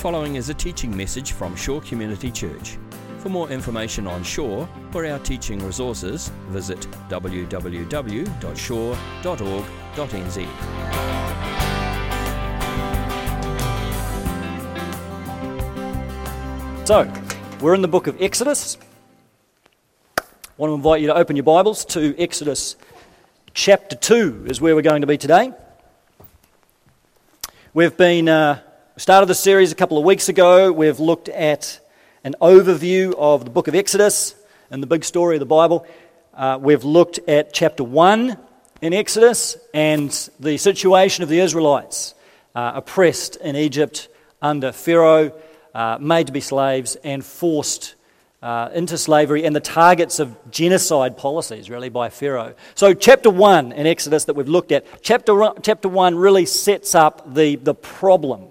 following is a teaching message from Shore Community Church. For more information on Shore or our teaching resources, visit www.shore.org.nz. So, we're in the book of Exodus. I want to invite you to open your Bibles to Exodus chapter 2, is where we're going to be today. We've been uh, started the series a couple of weeks ago. We've looked at an overview of the book of Exodus and the big story of the Bible. Uh, we've looked at chapter 1 in Exodus and the situation of the Israelites uh, oppressed in Egypt under Pharaoh uh, made to be slaves and forced uh, into slavery and the targets of genocide policies, really, by Pharaoh. So, chapter 1 in Exodus that we've looked at, chapter, chapter 1 really sets up the, the problem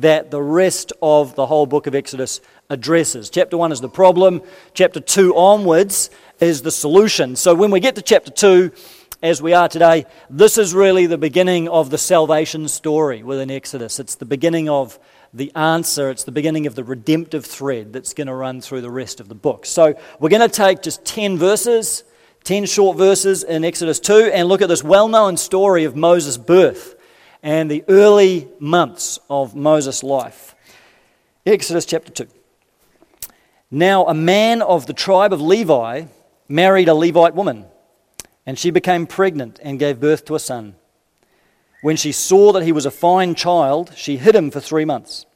that the rest of the whole book of Exodus addresses. Chapter 1 is the problem, chapter 2 onwards is the solution. So, when we get to chapter 2, as we are today, this is really the beginning of the salvation story within Exodus. It's the beginning of the answer. It's the beginning of the redemptive thread that's going to run through the rest of the book. So we're going to take just 10 verses, 10 short verses in Exodus 2, and look at this well known story of Moses' birth and the early months of Moses' life. Exodus chapter 2. Now, a man of the tribe of Levi married a Levite woman, and she became pregnant and gave birth to a son. When she saw that he was a fine child, she hid him for three months.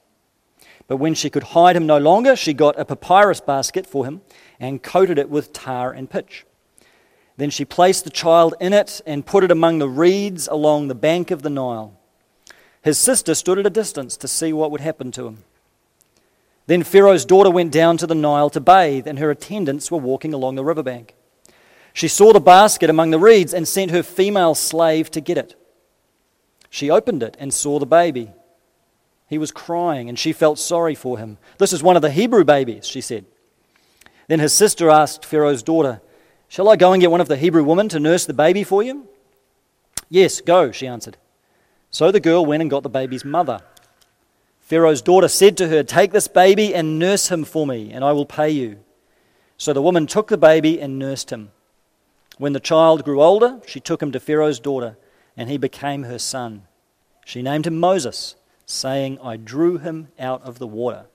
But when she could hide him no longer, she got a papyrus basket for him and coated it with tar and pitch. Then she placed the child in it and put it among the reeds along the bank of the Nile. His sister stood at a distance to see what would happen to him. Then Pharaoh's daughter went down to the Nile to bathe, and her attendants were walking along the riverbank. She saw the basket among the reeds and sent her female slave to get it. She opened it and saw the baby. He was crying, and she felt sorry for him. This is one of the Hebrew babies, she said. Then his sister asked Pharaoh's daughter, Shall I go and get one of the Hebrew women to nurse the baby for you? Yes, go, she answered. So the girl went and got the baby's mother. Pharaoh's daughter said to her, Take this baby and nurse him for me, and I will pay you. So the woman took the baby and nursed him. When the child grew older, she took him to Pharaoh's daughter and he became her son. She named him Moses, saying, I drew him out of the water.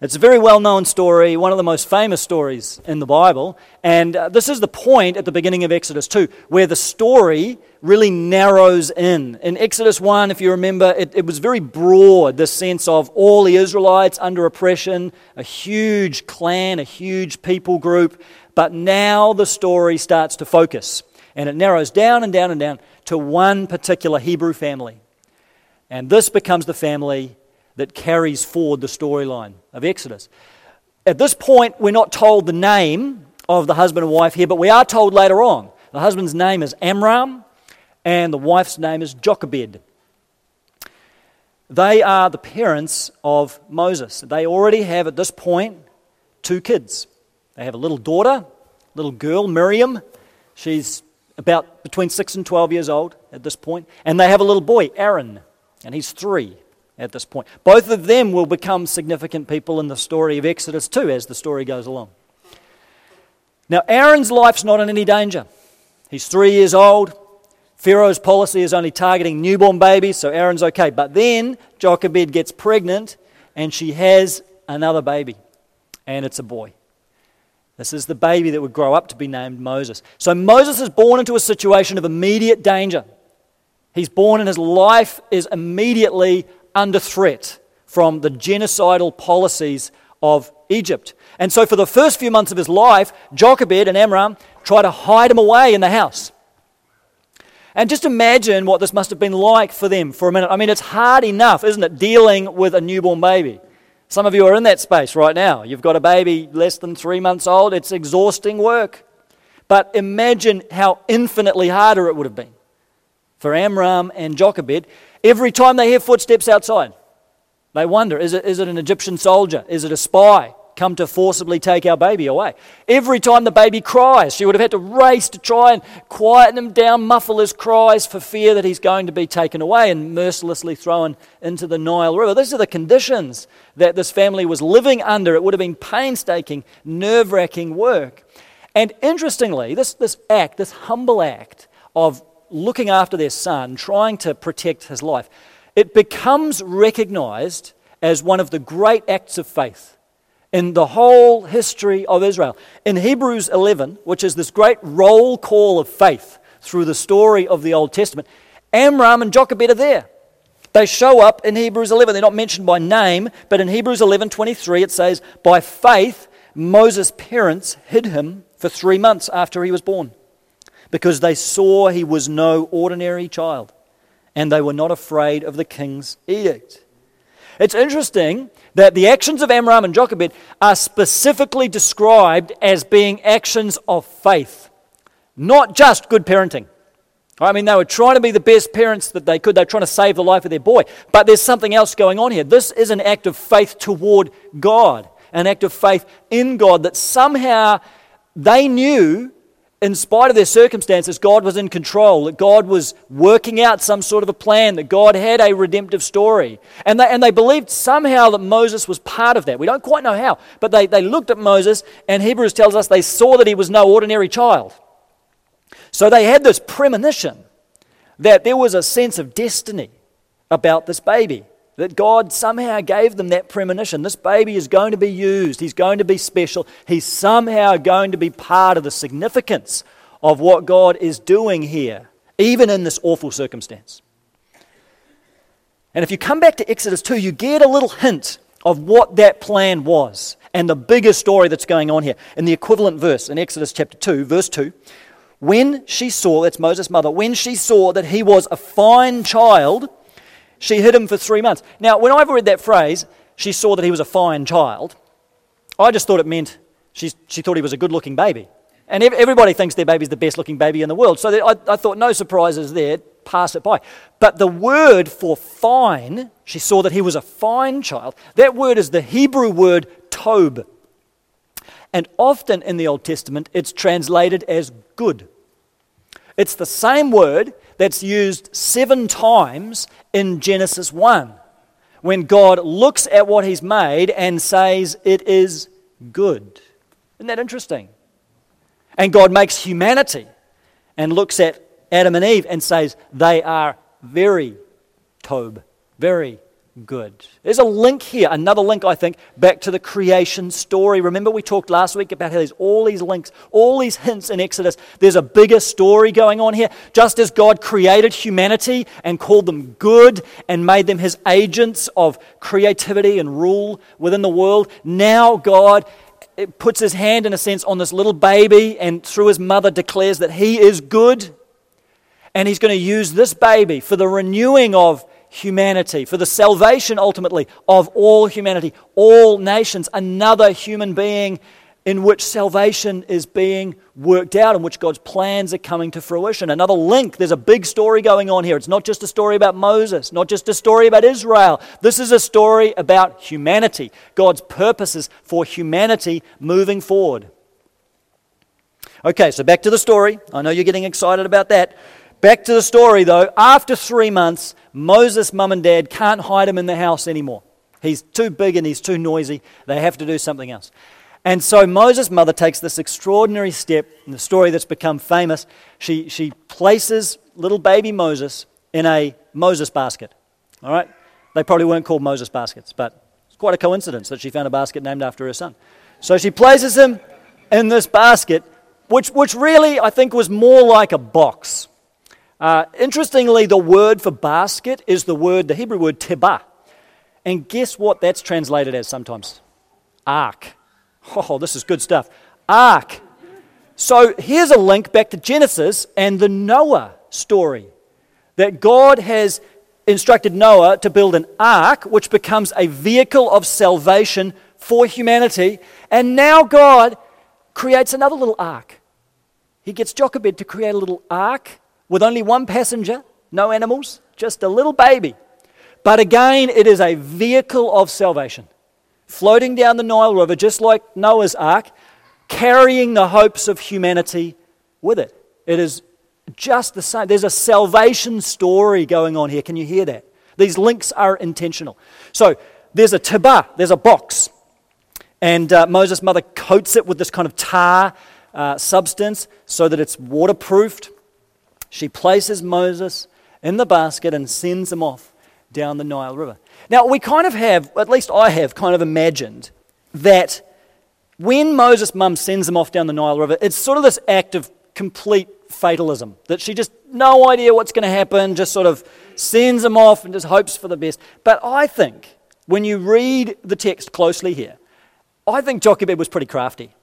It's a very well known story, one of the most famous stories in the Bible. And uh, this is the point at the beginning of Exodus 2, where the story really narrows in. In Exodus 1, if you remember, it, it was very broad, the sense of all the Israelites under oppression, a huge clan, a huge people group. But now the story starts to focus. And it narrows down and down and down to one particular Hebrew family. And this becomes the family that carries forward the storyline of Exodus. At this point, we're not told the name of the husband and wife here, but we are told later on. The husband's name is Amram, and the wife's name is Jochebed. They are the parents of Moses. They already have, at this point, two kids. They have a little daughter, little girl, Miriam. She's about between 6 and 12 years old at this point, and they have a little boy, Aaron, and he's three at this point. Both of them will become significant people in the story of Exodus too as the story goes along. Now, Aaron's life's not in any danger. He's three years old. Pharaoh's policy is only targeting newborn babies, so Aaron's okay. But then Jochebed gets pregnant and she has another baby, and it's a boy. This is the baby that would grow up to be named Moses. So Moses is born into a situation of immediate danger. He's born and his life is immediately under threat from the genocidal policies of Egypt. And so, for the first few months of his life, Jochebed and Amram try to hide him away in the house. And just imagine what this must have been like for them for a minute. I mean, it's hard enough, isn't it, dealing with a newborn baby? Some of you are in that space right now. You've got a baby less than three months old. It's exhausting work. But imagine how infinitely harder it would have been for Amram and Jochebed every time they hear footsteps outside. They wonder is it, is it an Egyptian soldier? Is it a spy come to forcibly take our baby away. Every time the baby cries, she would have had to race to try and quieten him down, muffle his cries for fear that he's going to be taken away and mercilessly thrown into the Nile River. These are the conditions that this family was living under. It would have been painstaking, nerve wracking work. And interestingly, this, this act, this humble act of looking after their son, trying to protect his life, it becomes recognized as one of the great acts of faith in the whole history of Israel. In Hebrews 11, which is this great roll call of faith through the story of the Old Testament, Amram and Jochebed are there. They show up in Hebrews 11. They're not mentioned by name, but in Hebrews 11:23 it says, "By faith Moses' parents hid him for 3 months after he was born, because they saw he was no ordinary child, and they were not afraid of the king's edict." It's interesting that the actions of Amram and Jochebed are specifically described as being actions of faith, not just good parenting. I mean, they were trying to be the best parents that they could. They were trying to save the life of their boy. But there's something else going on here. This is an act of faith toward God, an act of faith in God that somehow they knew in spite of their circumstances, God was in control, that God was working out some sort of a plan, that God had a redemptive story. And they, and they believed somehow that Moses was part of that. We don't quite know how, but they, they looked at Moses, and Hebrews tells us they saw that he was no ordinary child. So they had this premonition that there was a sense of destiny about this baby that God somehow gave them that premonition. This baby is going to be used, he's going to be special, he's somehow going to be part of the significance of what God is doing here, even in this awful circumstance. And if you come back to Exodus 2, you get a little hint of what that plan was and the bigger story that's going on here. In the equivalent verse in Exodus chapter 2, verse 2, when she saw, that's Moses' mother, when she saw that he was a fine child, she hid him for three months. Now, when I read that phrase, she saw that he was a fine child, I just thought it meant she, she thought he was a good looking baby. And everybody thinks their baby's the best looking baby in the world. So I, I thought, no surprises there, pass it by. But the word for fine, she saw that he was a fine child. That word is the Hebrew word tob. And often in the Old Testament, it's translated as good. It's the same word that's used seven times in Genesis 1 when God looks at what He's made and says, It is good. Isn't that interesting? And God makes humanity and looks at Adam and Eve and says, They are very tob, very good. There's a link here, another link, I think, back to the creation story. Remember, we talked last week about how there's all these links, all these hints in Exodus. There's a bigger story going on here. Just as God created humanity and called them good and made them his agents of creativity and rule within the world, now God puts his hand, in a sense, on this little baby and through his mother declares that he is good. And he's going to use this baby for the renewing of humanity, for the salvation ultimately of all humanity, all nations, another human being in which salvation is being worked out, in which God's plans are coming to fruition. Another link, there's a big story going on here. It's not just a story about Moses, not just a story about Israel. This is a story about humanity, God's purposes for humanity moving forward. Okay, so back to the story. I know you're getting excited about that. Back to the story though. After three months, Moses' mum and dad can't hide him in the house anymore. He's too big and he's too noisy. They have to do something else. And so Moses' mother takes this extraordinary step in the story that's become famous. She, she places little baby Moses in a Moses basket. All right? They probably weren't called Moses baskets, but it's quite a coincidence that she found a basket named after her son. So she places him in this basket, which, which really I think was more like a box. Uh, interestingly, the word for basket is the word, the Hebrew word tebah. And guess what that's translated as sometimes? Ark. Oh, this is good stuff. Ark. So here's a link back to Genesis and the Noah story. That God has instructed Noah to build an ark, which becomes a vehicle of salvation for humanity. And now God creates another little ark. He gets Jochebed to create a little ark with only one passenger, no animals, just a little baby. But again, it is a vehicle of salvation. floating down the Nile River, just like Noah's ark, carrying the hopes of humanity with it. It is just the same. There's a salvation story going on here. Can you hear that? These links are intentional. So there's a tibah, there's a box. And uh, Moses' mother coats it with this kind of tar uh, substance so that it's waterproofed. She places Moses in the basket and sends him off down the Nile River. Now, we kind of have, at least I have, kind of imagined that when Moses' mum sends him off down the Nile River, it's sort of this act of complete fatalism that she just no idea what's going to happen, just sort of sends him off and just hopes for the best. But I think when you read the text closely here, I think Jochebed was pretty crafty.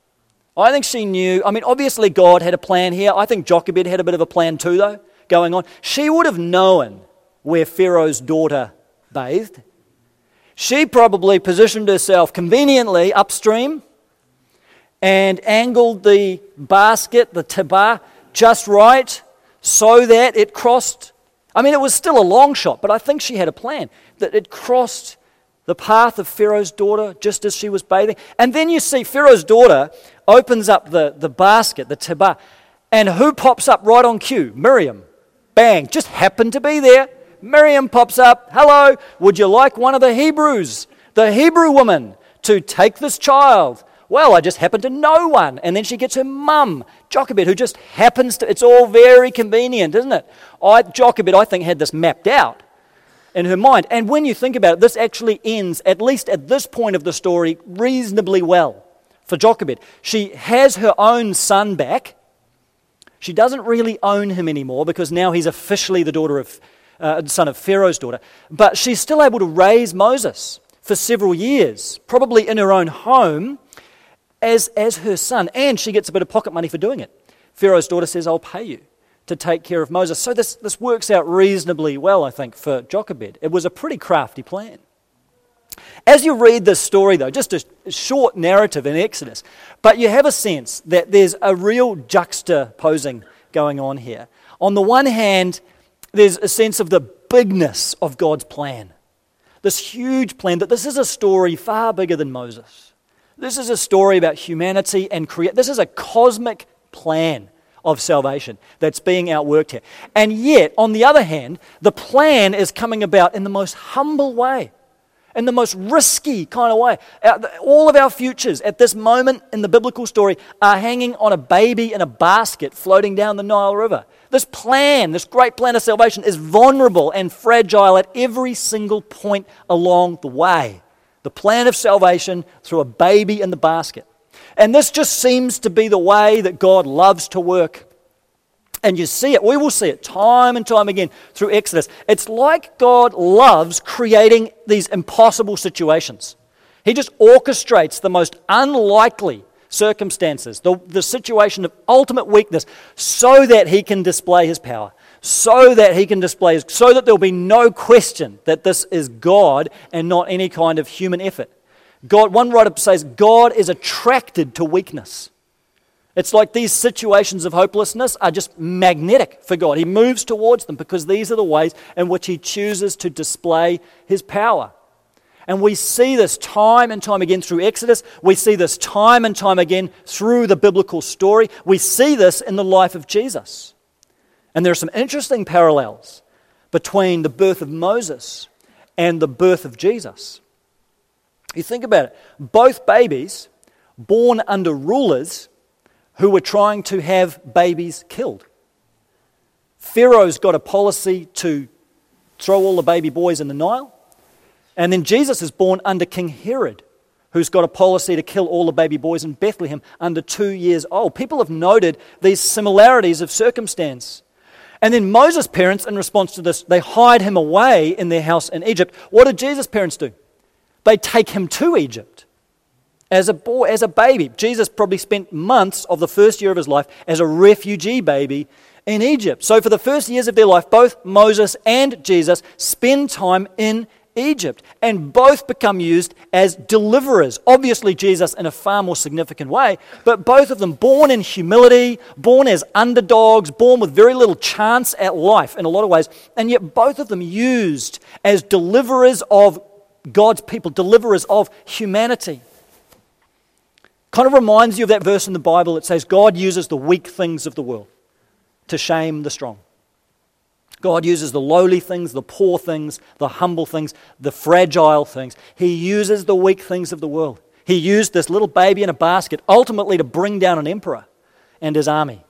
I think she knew. I mean, obviously, God had a plan here. I think Jochebed had a bit of a plan too, though, going on. She would have known where Pharaoh's daughter bathed. She probably positioned herself conveniently upstream and angled the basket, the tibah, just right so that it crossed. I mean, it was still a long shot, but I think she had a plan that it crossed the path of Pharaoh's daughter just as she was bathing. And then you see Pharaoh's daughter opens up the, the basket, the tibah, and who pops up right on cue? Miriam. Bang, just happened to be there. Miriam pops up. Hello, would you like one of the Hebrews, the Hebrew woman, to take this child? Well, I just happen to know one. And then she gets her mum, Jochebed, who just happens to, it's all very convenient, isn't it? I, Jochebed, I think, had this mapped out in her mind. And when you think about it, this actually ends, at least at this point of the story, reasonably well for Jochebed. She has her own son back. She doesn't really own him anymore because now he's officially the daughter of, uh, son of Pharaoh's daughter. But she's still able to raise Moses for several years, probably in her own home as, as her son. And she gets a bit of pocket money for doing it. Pharaoh's daughter says, I'll pay you to take care of Moses. So this, this works out reasonably well, I think, for Jochebed. It was a pretty crafty plan. As you read this story, though, just a short narrative in Exodus, but you have a sense that there's a real juxtaposing going on here. On the one hand, there's a sense of the bigness of God's plan. This huge plan, that this is a story far bigger than Moses. This is a story about humanity and create. This is a cosmic plan of salvation that's being outworked here. And yet, on the other hand, the plan is coming about in the most humble way, in the most risky kind of way. Uh, all of our futures at this moment in the biblical story are hanging on a baby in a basket floating down the Nile River. This plan, this great plan of salvation, is vulnerable and fragile at every single point along the way. The plan of salvation through a baby in the basket. And this just seems to be the way that God loves to work. And you see it, we will see it time and time again through Exodus. It's like God loves creating these impossible situations. He just orchestrates the most unlikely circumstances, the, the situation of ultimate weakness, so that He can display His power, so that He can display His, so that there'll be no question that this is God and not any kind of human effort. God, one writer says, God is attracted to weakness. It's like these situations of hopelessness are just magnetic for God. He moves towards them because these are the ways in which He chooses to display His power. And we see this time and time again through Exodus. We see this time and time again through the biblical story. We see this in the life of Jesus. And there are some interesting parallels between the birth of Moses and the birth of Jesus. You think about it. Both babies born under rulers who were trying to have babies killed. Pharaoh's got a policy to throw all the baby boys in the Nile. And then Jesus is born under King Herod, who's got a policy to kill all the baby boys in Bethlehem under two years old. People have noted these similarities of circumstance. And then Moses' parents, in response to this, they hide him away in their house in Egypt. What did Jesus' parents do? They take him to Egypt as a boy, as a baby. Jesus probably spent months of the first year of his life as a refugee baby in Egypt. So, for the first years of their life, both Moses and Jesus spend time in Egypt, and both become used as deliverers. Obviously, Jesus in a far more significant way, but both of them born in humility, born as underdogs, born with very little chance at life in a lot of ways, and yet both of them used as deliverers of God's people, deliverers of humanity. Kind of reminds you of that verse in the Bible that says God uses the weak things of the world to shame the strong. God uses the lowly things, the poor things, the humble things, the fragile things. He uses the weak things of the world. He used this little baby in a basket ultimately to bring down an emperor and his army.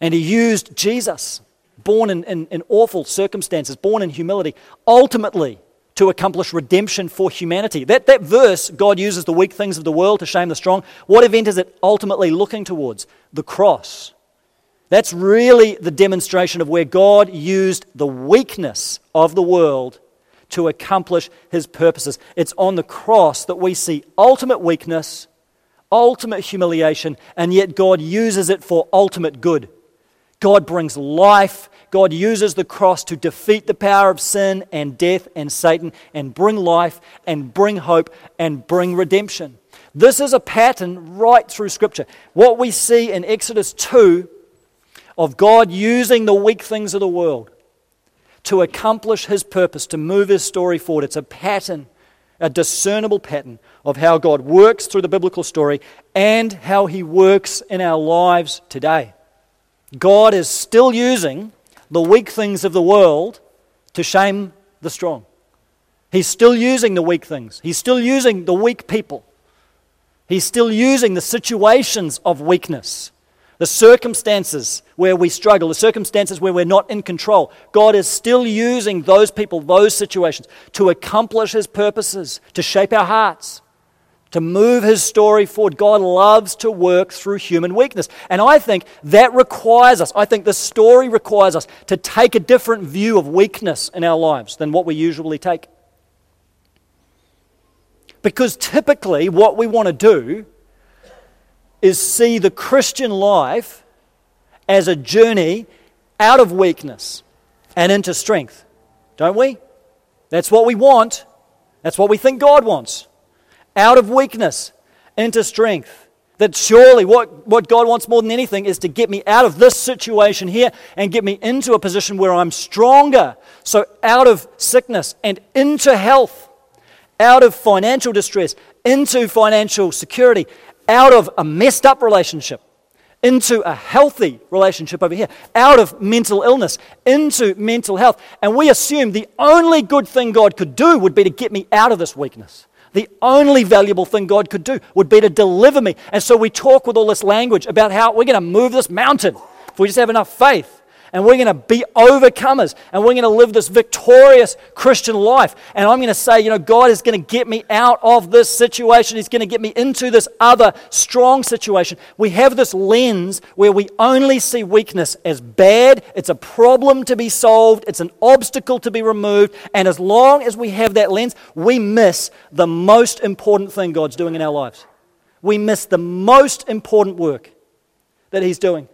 And he used Jesus, born in, in, in awful circumstances, born in humility, ultimately to accomplish redemption for humanity. That, that verse, God uses the weak things of the world to shame the strong. What event is it ultimately looking towards? The cross. That's really the demonstration of where God used the weakness of the world to accomplish his purposes. It's on the cross that we see ultimate weakness, ultimate humiliation, and yet God uses it for ultimate good. God brings life. God uses the cross to defeat the power of sin and death and Satan and bring life and bring hope and bring redemption. This is a pattern right through Scripture. What we see in Exodus 2 of God using the weak things of the world to accomplish his purpose, to move his story forward. It's a pattern, a discernible pattern of how God works through the biblical story and how he works in our lives today. God is still using the weak things of the world to shame the strong. He's still using the weak things. He's still using the weak people. He's still using the situations of weakness the circumstances where we struggle, the circumstances where we're not in control, God is still using those people, those situations, to accomplish His purposes, to shape our hearts, to move His story forward. God loves to work through human weakness. And I think that requires us, I think the story requires us to take a different view of weakness in our lives than what we usually take. Because typically, what we want to do is see the Christian life as a journey out of weakness and into strength, don't we? That's what we want. That's what we think God wants. Out of weakness into strength. That surely what, what God wants more than anything is to get me out of this situation here and get me into a position where I'm stronger. So, out of sickness and into health, out of financial distress, into financial security, out of a messed up relationship into a healthy relationship over here, out of mental illness into mental health. And we assume the only good thing God could do would be to get me out of this weakness. The only valuable thing God could do would be to deliver me. And so we talk with all this language about how we're going to move this mountain if we just have enough faith and we're going to be overcomers and we're going to live this victorious Christian life. And I'm going to say, you know, God is going to get me out of this situation. He's going to get me into this other strong situation. We have this lens where we only see weakness as bad, it's a problem to be solved, it's an obstacle to be removed. And as long as we have that lens, we miss the most important thing God's doing in our lives. We miss the most important work that He's doing.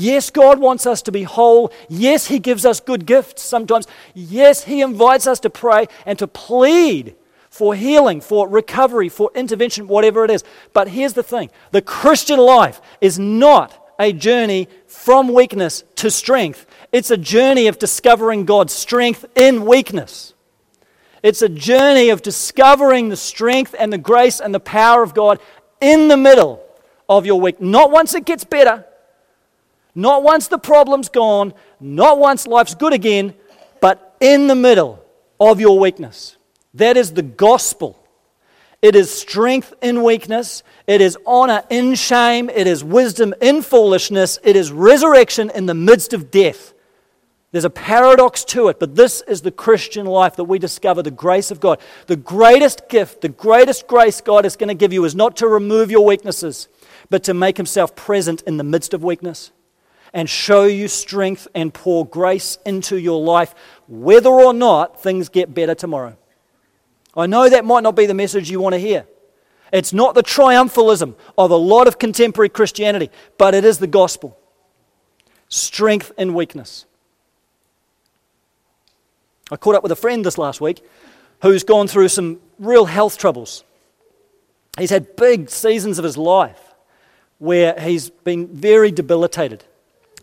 Yes, God wants us to be whole. Yes, He gives us good gifts sometimes. Yes, He invites us to pray and to plead for healing, for recovery, for intervention, whatever it is. But here's the thing the Christian life is not a journey from weakness to strength, it's a journey of discovering God's strength in weakness. It's a journey of discovering the strength and the grace and the power of God in the middle of your week. Not once it gets better, not once the problem's gone, not once life's good again, but in the middle of your weakness. That is the gospel. It is strength in weakness. It is honor in shame. It is wisdom in foolishness. It is resurrection in the midst of death. There's a paradox to it, but this is the Christian life that we discover the grace of God. The greatest gift, the greatest grace God is going to give you is not to remove your weaknesses, but to make Himself present in the midst of weakness and show you strength and pour grace into your life, whether or not things get better tomorrow. I know that might not be the message you want to hear. It's not the triumphalism of a lot of contemporary Christianity, but it is the gospel. Strength and weakness. I caught up with a friend this last week who's gone through some real health troubles. He's had big seasons of his life where he's been very debilitated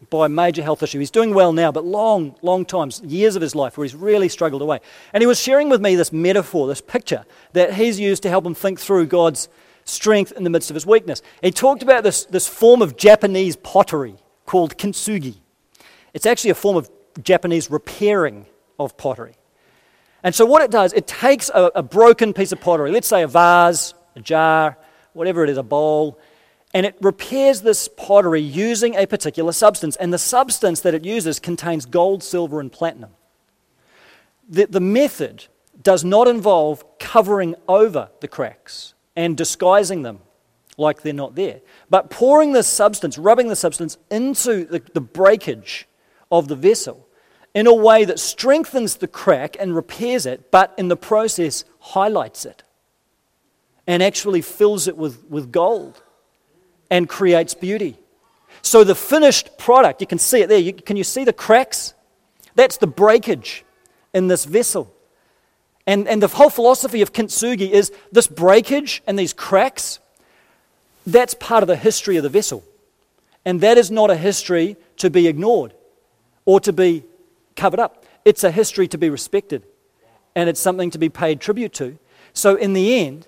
by major health issue. He's doing well now, but long, long times, years of his life where he's really struggled away. And he was sharing with me this metaphor, this picture that he's used to help him think through God's strength in the midst of his weakness. He talked about this, this form of Japanese pottery called kintsugi. It's actually a form of Japanese repairing of pottery. And so, what it does, it takes a, a broken piece of pottery, let's say a vase, a jar, whatever it is, a bowl, and it repairs this pottery using a particular substance. And the substance that it uses contains gold, silver, and platinum. The, the method does not involve covering over the cracks and disguising them like they're not there, but pouring this substance, rubbing the substance into the, the breakage of the vessel in a way that strengthens the crack and repairs it, but in the process highlights it and actually fills it with, with gold and creates beauty. So the finished product, you can see it there. You, can you see the cracks? That's the breakage in this vessel. And, and the whole philosophy of kintsugi is this breakage and these cracks, that's part of the history of the vessel. And that is not a history to be ignored or to be covered up. It's a history to be respected. And it's something to be paid tribute to. So, in the end,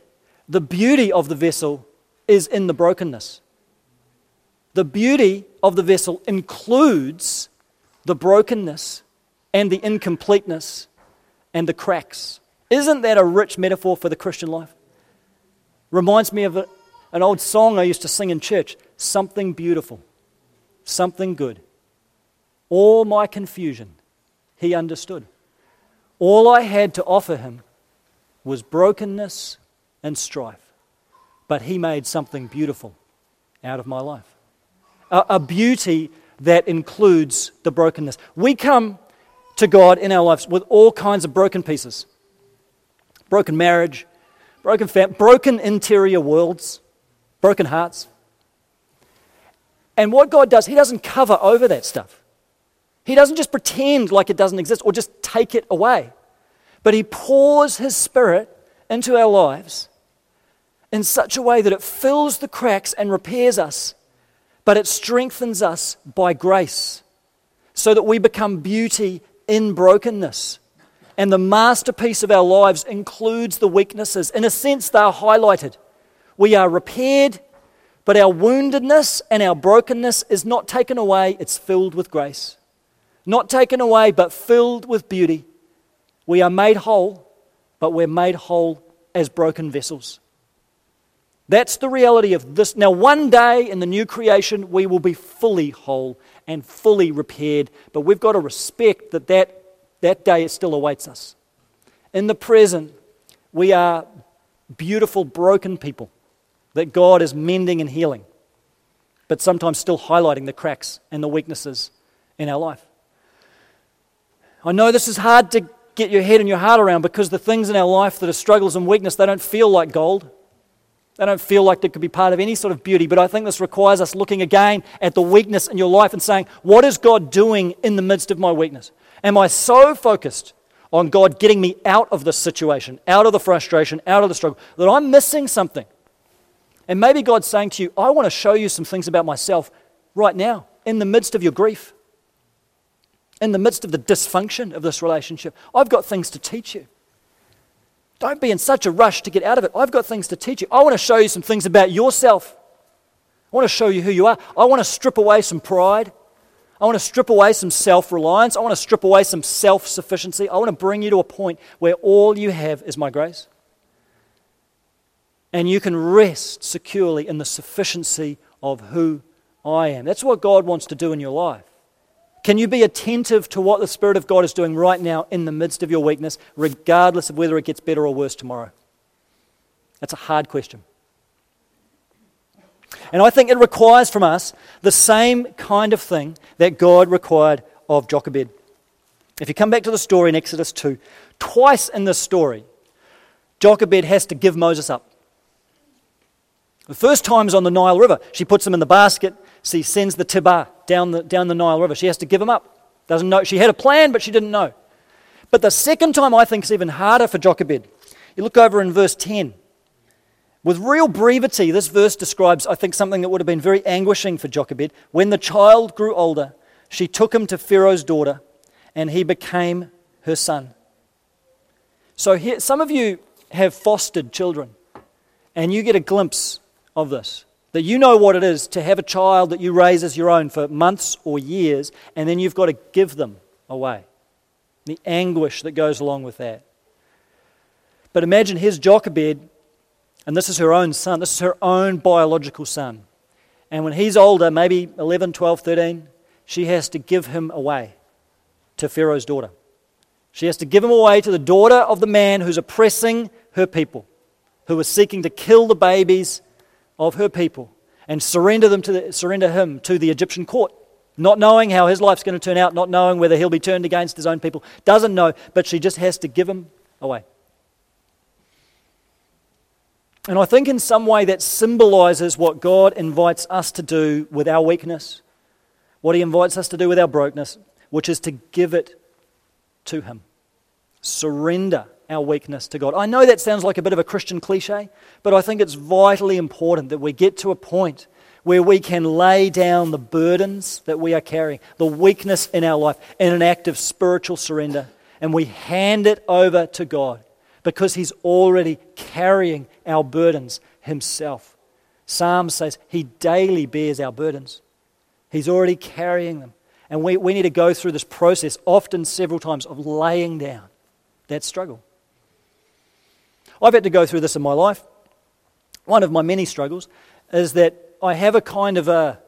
the beauty of the vessel is in the brokenness. The beauty of the vessel includes the brokenness and the incompleteness and the cracks. Isn't that a rich metaphor for the Christian life? Reminds me of a, an old song I used to sing in church something beautiful, something good. All my confusion, he understood. All I had to offer him was brokenness and strife, but he made something beautiful out of my life a, a beauty that includes the brokenness. We come to God in our lives with all kinds of broken pieces broken marriage, broken, fam- broken interior worlds, broken hearts. And what God does, He doesn't cover over that stuff. He doesn't just pretend like it doesn't exist or just take it away. But He pours His Spirit into our lives in such a way that it fills the cracks and repairs us but it strengthens us by grace so that we become beauty in brokenness. And the masterpiece of our lives includes the weaknesses. In a sense, they are highlighted. We are repaired, but our woundedness and our brokenness is not taken away, it's filled with grace. Not taken away, but filled with beauty. We are made whole, but we're made whole as broken vessels. That's the reality of this. Now, one day in the new creation, we will be fully whole and fully repaired, but we've got to respect that that, that day still awaits us. In the present, we are beautiful, broken people that God is mending and healing, but sometimes still highlighting the cracks and the weaknesses in our life. I know this is hard to get your head and your heart around because the things in our life that are struggles and weakness, they don't feel like gold. They don't feel like they could be part of any sort of beauty, but I think this requires us looking again at the weakness in your life and saying, What is God doing in the midst of my weakness? Am I so focused on God getting me out of this situation, out of the frustration, out of the struggle, that I'm missing something? And maybe God's saying to you, I want to show you some things about myself right now, in the midst of your grief, in the midst of the dysfunction of this relationship. I've got things to teach you. Don't be in such a rush to get out of it. I've got things to teach you. I want to show you some things about yourself. I want to show you who you are. I want to strip away some pride. I want to strip away some self reliance. I want to strip away some self sufficiency. I want to bring you to a point where all you have is my grace. And you can rest securely in the sufficiency of who I am. That's what God wants to do in your life. Can you be attentive to what the Spirit of God is doing right now in the midst of your weakness, regardless of whether it gets better or worse tomorrow? That's a hard question. And I think it requires from us the same kind of thing that God required of Jochebed. If you come back to the story in Exodus 2, twice in this story, Jochebed has to give Moses up. The first time is on the Nile River. She puts him in the basket she sends the Tibar down the, down the Nile River. She has to give him up. Doesn't know. She had a plan, but she didn't know. But the second time I think is even harder for Jochebed. You look over in verse 10. With real brevity, this verse describes, I think, something that would have been very anguishing for Jochebed. When the child grew older, she took him to Pharaoh's daughter, and he became her son. So, here, some of you have fostered children, and you get a glimpse of this. That you know what it is to have a child that you raise as your own for months or years, and then you've got to give them away. The anguish that goes along with that. But imagine here's Jochebed, and this is her own son. This is her own biological son. And when he's older, maybe 11, 12, 13, she has to give him away to Pharaoh's daughter. She has to give him away to the daughter of the man who's oppressing her people, who is seeking to kill the babies of her people and surrender, them to the, surrender him to the Egyptian court. Not knowing how his life's going to turn out, not knowing whether he'll be turned against his own people. Doesn't know, but she just has to give him away. And I think in some way that symbolizes what God invites us to do with our weakness, what He invites us to do with our brokenness, which is to give it to Him. Surrender our weakness to God. I know that sounds like a bit of a Christian cliche, but I think it's vitally important that we get to a point where we can lay down the burdens that we are carrying, the weakness in our life, in an act of spiritual surrender, and we hand it over to God because He's already carrying our burdens Himself. Psalm says He daily bears our burdens, He's already carrying them. And we, we need to go through this process, often several times, of laying down that struggle. I've had to go through this in my life. One of my many struggles is that I have a kind of a,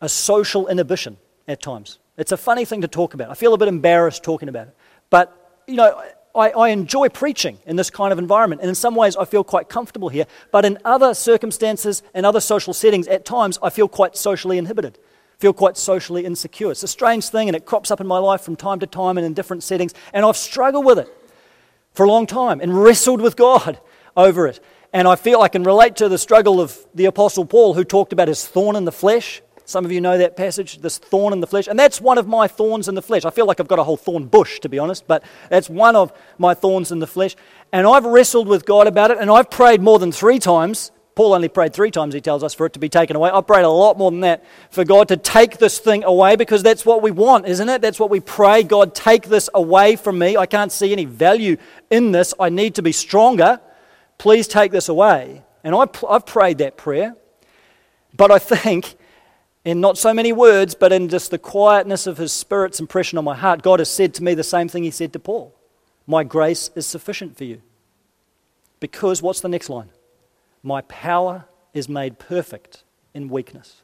a social inhibition at times. It's a funny thing to talk about. I feel a bit embarrassed talking about it. But, you know, I, I, enjoy preaching in this kind of environment, and in some ways I feel quite comfortable here. But in other circumstances and other social settings, at times I feel quite socially inhibited, feel quite socially insecure. It's a strange thing, and it crops up in my life from time to time and in different settings, and I've struggled with it for a long time and wrestled with God over it. And I feel I can relate to the struggle of the Apostle Paul, who talked about his thorn in the flesh. Some of you know that passage, this thorn in the flesh. And that's one of my thorns in the flesh. I feel like I've got a whole thorn bush, to be honest, but that's one of my thorns in the flesh. And I've wrestled with God about it, and I've prayed more than three times Paul only prayed three times, he tells us, for it to be taken away. I prayed a lot more than that for God to take this thing away because that's what we want, isn't it? That's what we pray. God, take this away from me. I can't see any value in this. I need to be stronger. Please take this away. And I, I've prayed that prayer. But I think, in not so many words, but in just the quietness of His Spirit's impression on my heart, God has said to me the same thing He said to Paul My grace is sufficient for you. Because, what's the next line? My power is made perfect in weakness.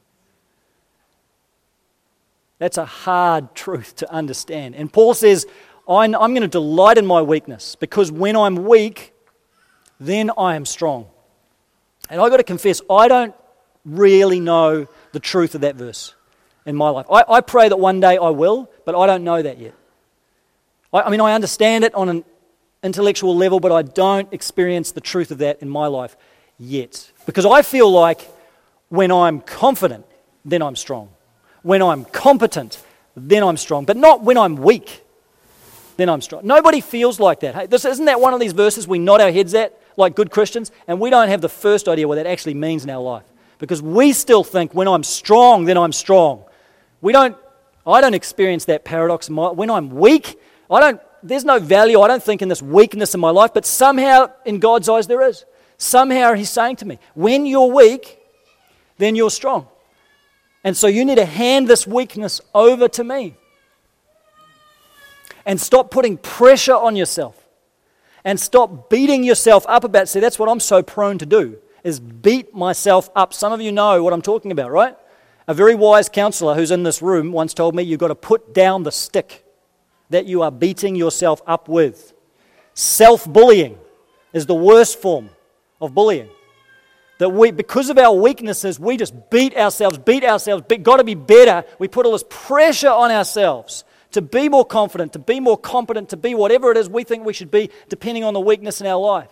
That's a hard truth to understand. And Paul says, I'm going to delight in my weakness because when I'm weak, then I am strong. And I've got to confess, I don't really know the truth of that verse in my life. I, I pray that one day I will, but I don't know that yet. I, I mean, I understand it on an intellectual level, but I don't experience the truth of that in my life yet. Because I feel like when I'm confident, then I'm strong. When I'm competent, then I'm strong. But not when I'm weak, then I'm strong. Nobody feels like that. Hey, this, isn't that one of these verses we nod our heads at like good Christians? And we don't have the first idea what that actually means in our life. Because we still think when I'm strong, then I'm strong. We don't, I don't experience that paradox. When I'm weak, I don't, there's no value, I don't think, in this weakness in my life, but somehow in God's eyes there is. Somehow he's saying to me, when you're weak, then you're strong. And so you need to hand this weakness over to me. And stop putting pressure on yourself. And stop beating yourself up about. See, that's what I'm so prone to do, is beat myself up. Some of you know what I'm talking about, right? A very wise counselor who's in this room once told me you've got to put down the stick that you are beating yourself up with. Self bullying is the worst form of bullying. That we, because of our weaknesses, we just beat ourselves, beat ourselves, be, got to be better. We put all this pressure on ourselves to be more confident, to be more competent, to be whatever it is we think we should be, depending on the weakness in our life.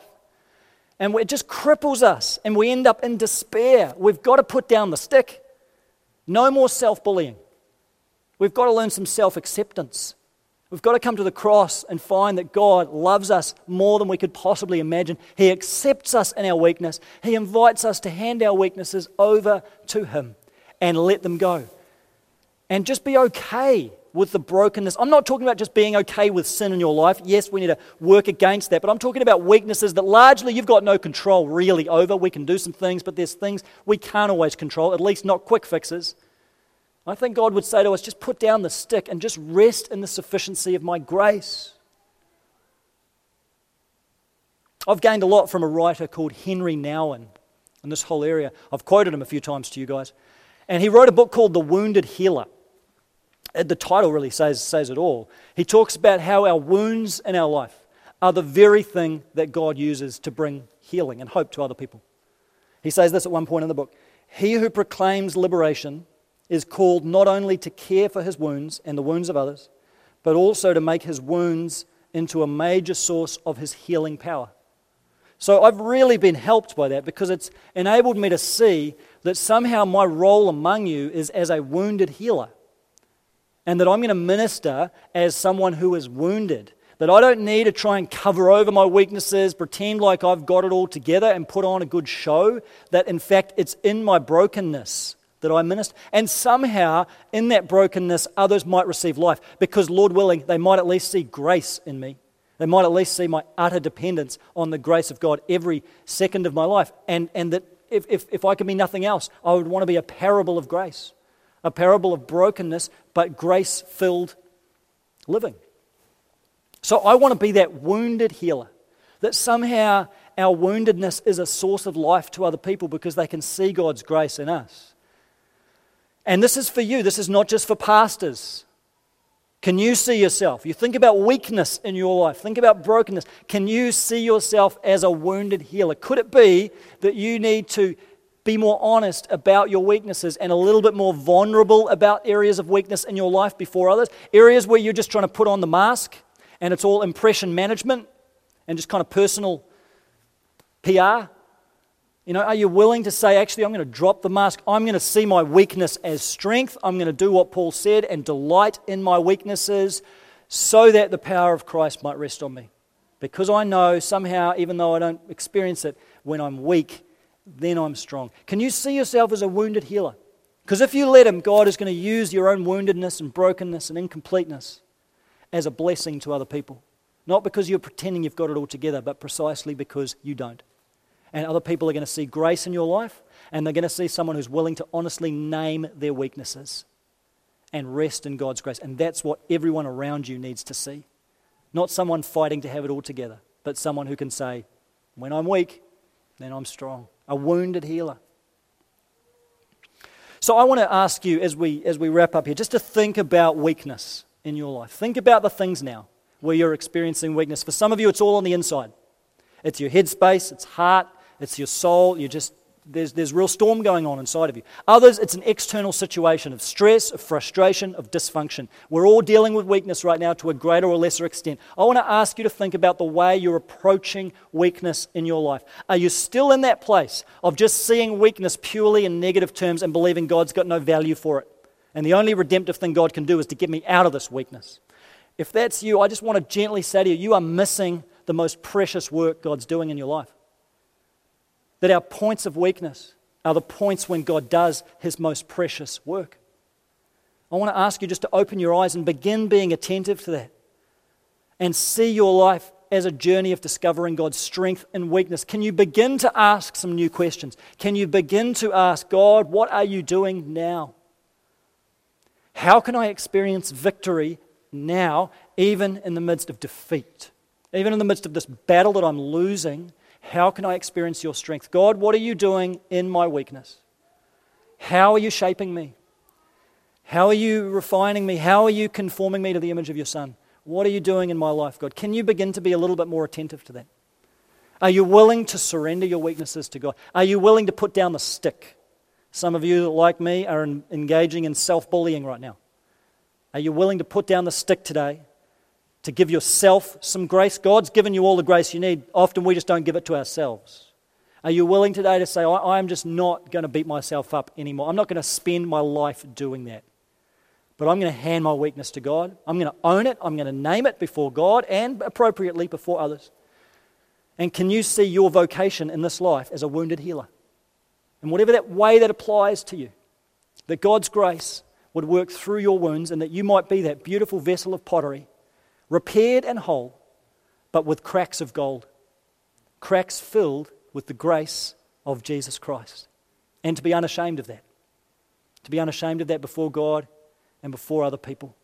And it just cripples us, and we end up in despair. We've got to put down the stick. No more self bullying. We've got to learn some self acceptance We've got to come to the cross and find that God loves us more than we could possibly imagine. He accepts us in our weakness. He invites us to hand our weaknesses over to Him and let them go. And just be okay with the brokenness. I'm not talking about just being okay with sin in your life. Yes, we need to work against that, but I'm talking about weaknesses that largely you've got no control really over. We can do some things, but there's things we can't always control, at least not quick fixes. I think God would say to us, just put down the stick and just rest in the sufficiency of my grace. I've gained a lot from a writer called Henri Nouwen in this whole area. I've quoted him a few times to you guys. And he wrote a book called The Wounded Healer. The title really says, says it all. He talks about how our wounds in our life are the very thing that God uses to bring healing and hope to other people. He says this at one point in the book He who proclaims liberation is called not only to care for his wounds and the wounds of others, but also to make his wounds into a major source of his healing power. So I've really been helped by that because it's enabled me to see that somehow my role among you is as a wounded healer. And that I'm going to minister as someone who is wounded. That I don't need to try and cover over my weaknesses, pretend like I've got it all together, and put on a good show. That in fact, it's in my brokenness that I minister. And somehow, in that brokenness, others might receive life because, Lord willing, they might at least see grace in me. They might at least see my utter dependence on the grace of God every second of my life. And, and that if, if, if I could be nothing else, I would want to be a parable of grace, a parable of brokenness, but grace filled living. So I want to be that wounded healer, that somehow our woundedness is a source of life to other people because they can see God's grace in us. And this is for you, this is not just for pastors. Can you see yourself? You think about weakness in your life, think about brokenness. Can you see yourself as a wounded healer? Could it be that you need to be more honest about your weaknesses and a little bit more vulnerable about areas of weakness in your life before others? Areas where you're just trying to put on the mask and it's all impression management and just kind of personal PR? You know, are you willing to say, actually, I'm going to drop the mask? I'm going to see my weakness as strength. I'm going to do what Paul said and delight in my weaknesses so that the power of Christ might rest on me. Because I know somehow, even though I don't experience it, when I'm weak, then I'm strong. Can you see yourself as a wounded healer? Because if you let Him, God is going to use your own woundedness and brokenness and incompleteness as a blessing to other people. Not because you're pretending you've got it all together, but precisely because you don't. And other people are going to see grace in your life, and they're going to see someone who's willing to honestly name their weaknesses and rest in God's grace. And that's what everyone around you needs to see. Not someone fighting to have it all together, but someone who can say, When I'm weak, then I'm strong. A wounded healer. So I want to ask you as we, as we wrap up here just to think about weakness in your life. Think about the things now where you're experiencing weakness. For some of you, it's all on the inside. It's your headspace, it's heart, it's your soul. You just there's, there's real storm going on inside of you. Others, it's an external situation of stress, of frustration, of dysfunction. We're all dealing with weakness right now to a greater or lesser extent. I want to ask you to think about the way you're approaching weakness in your life. Are you still in that place of just seeing weakness purely in negative terms and believing God's got no value for it? And the only redemptive thing God can do is to get me out of this weakness. If that's you, I just want to gently say to you, you are missing the most precious work God's doing in your life. That our points of weakness are the points when God does his most precious work. I want to ask you just to open your eyes and begin being attentive to that and see your life as a journey of discovering God's strength and weakness. Can you begin to ask some new questions? Can you begin to ask, God, what are you doing now? How can I experience victory now, even in the midst of defeat? Even in the midst of this battle that I'm losing, how can I experience your strength? God, what are you doing in my weakness? How are you shaping me? How are you refining me? How are you conforming me to the image of your Son? What are you doing in my life, God? Can you begin to be a little bit more attentive to that? Are you willing to surrender your weaknesses to God? Are you willing to put down the stick? Some of you, like me, are engaging in self bullying right now. Are you willing to put down the stick today to give yourself some grace. God's given you all the grace you need. Often we just don't give it to ourselves. Are you willing today to say, I, am just not going to beat myself up anymore? I'm not going to spend my life doing that. but I'm going to hand my weakness to God. I'm going to own it. I'm going to name it before God and appropriately before others. And can you see your vocation in this life as a wounded healer? And whatever that way that applies to you, that God's grace would work through your wounds and that you might be that beautiful vessel of pottery, repaired and whole, but with cracks of gold, cracks filled with the grace of Jesus Christ. And to be unashamed of that. To be unashamed of that before God and before other people.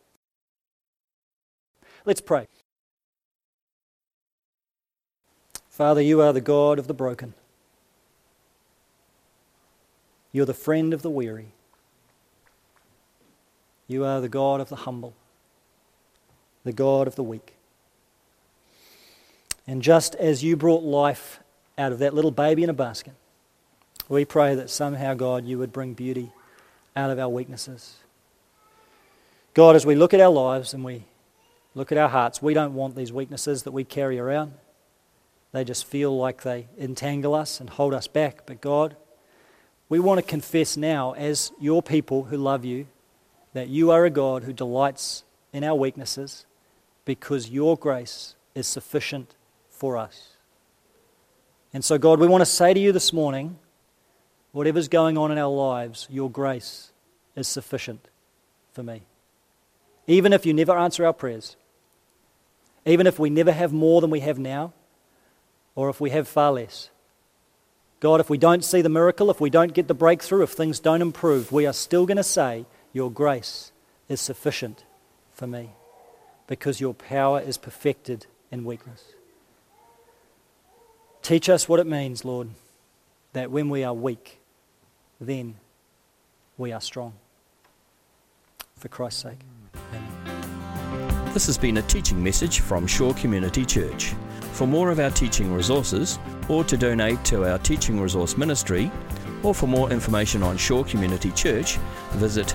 Let's pray. Father, you are the God of the broken. You're the friend of the weary. You are the God of the humble, the God of the weak. And just as you brought life out of that little baby in a basket, we pray that somehow, God, you would bring beauty out of our weaknesses. God, as we look at our lives and we look at our hearts, we don't want these weaknesses that we carry around. They just feel like they entangle us and hold us back. But God, we want to confess now, as your people who love you, that you are a God who delights in our weaknesses because your grace is sufficient for us. And so, God, we want to say to you this morning whatever's going on in our lives, your grace is sufficient for me. Even if you never answer our prayers, even if we never have more than we have now, or if we have far less. God, if we don't see the miracle, if we don't get the breakthrough, if things don't improve, we are still going to say, Your grace is sufficient for me because your power is perfected in weakness. Teach us what it means, Lord, that when we are weak, then we are strong. For Christ's sake. Amen. This has been a teaching message from Shore Community Church. For more of our teaching resources, or to donate to our teaching resource ministry, or for more information on Shore Community Church, visit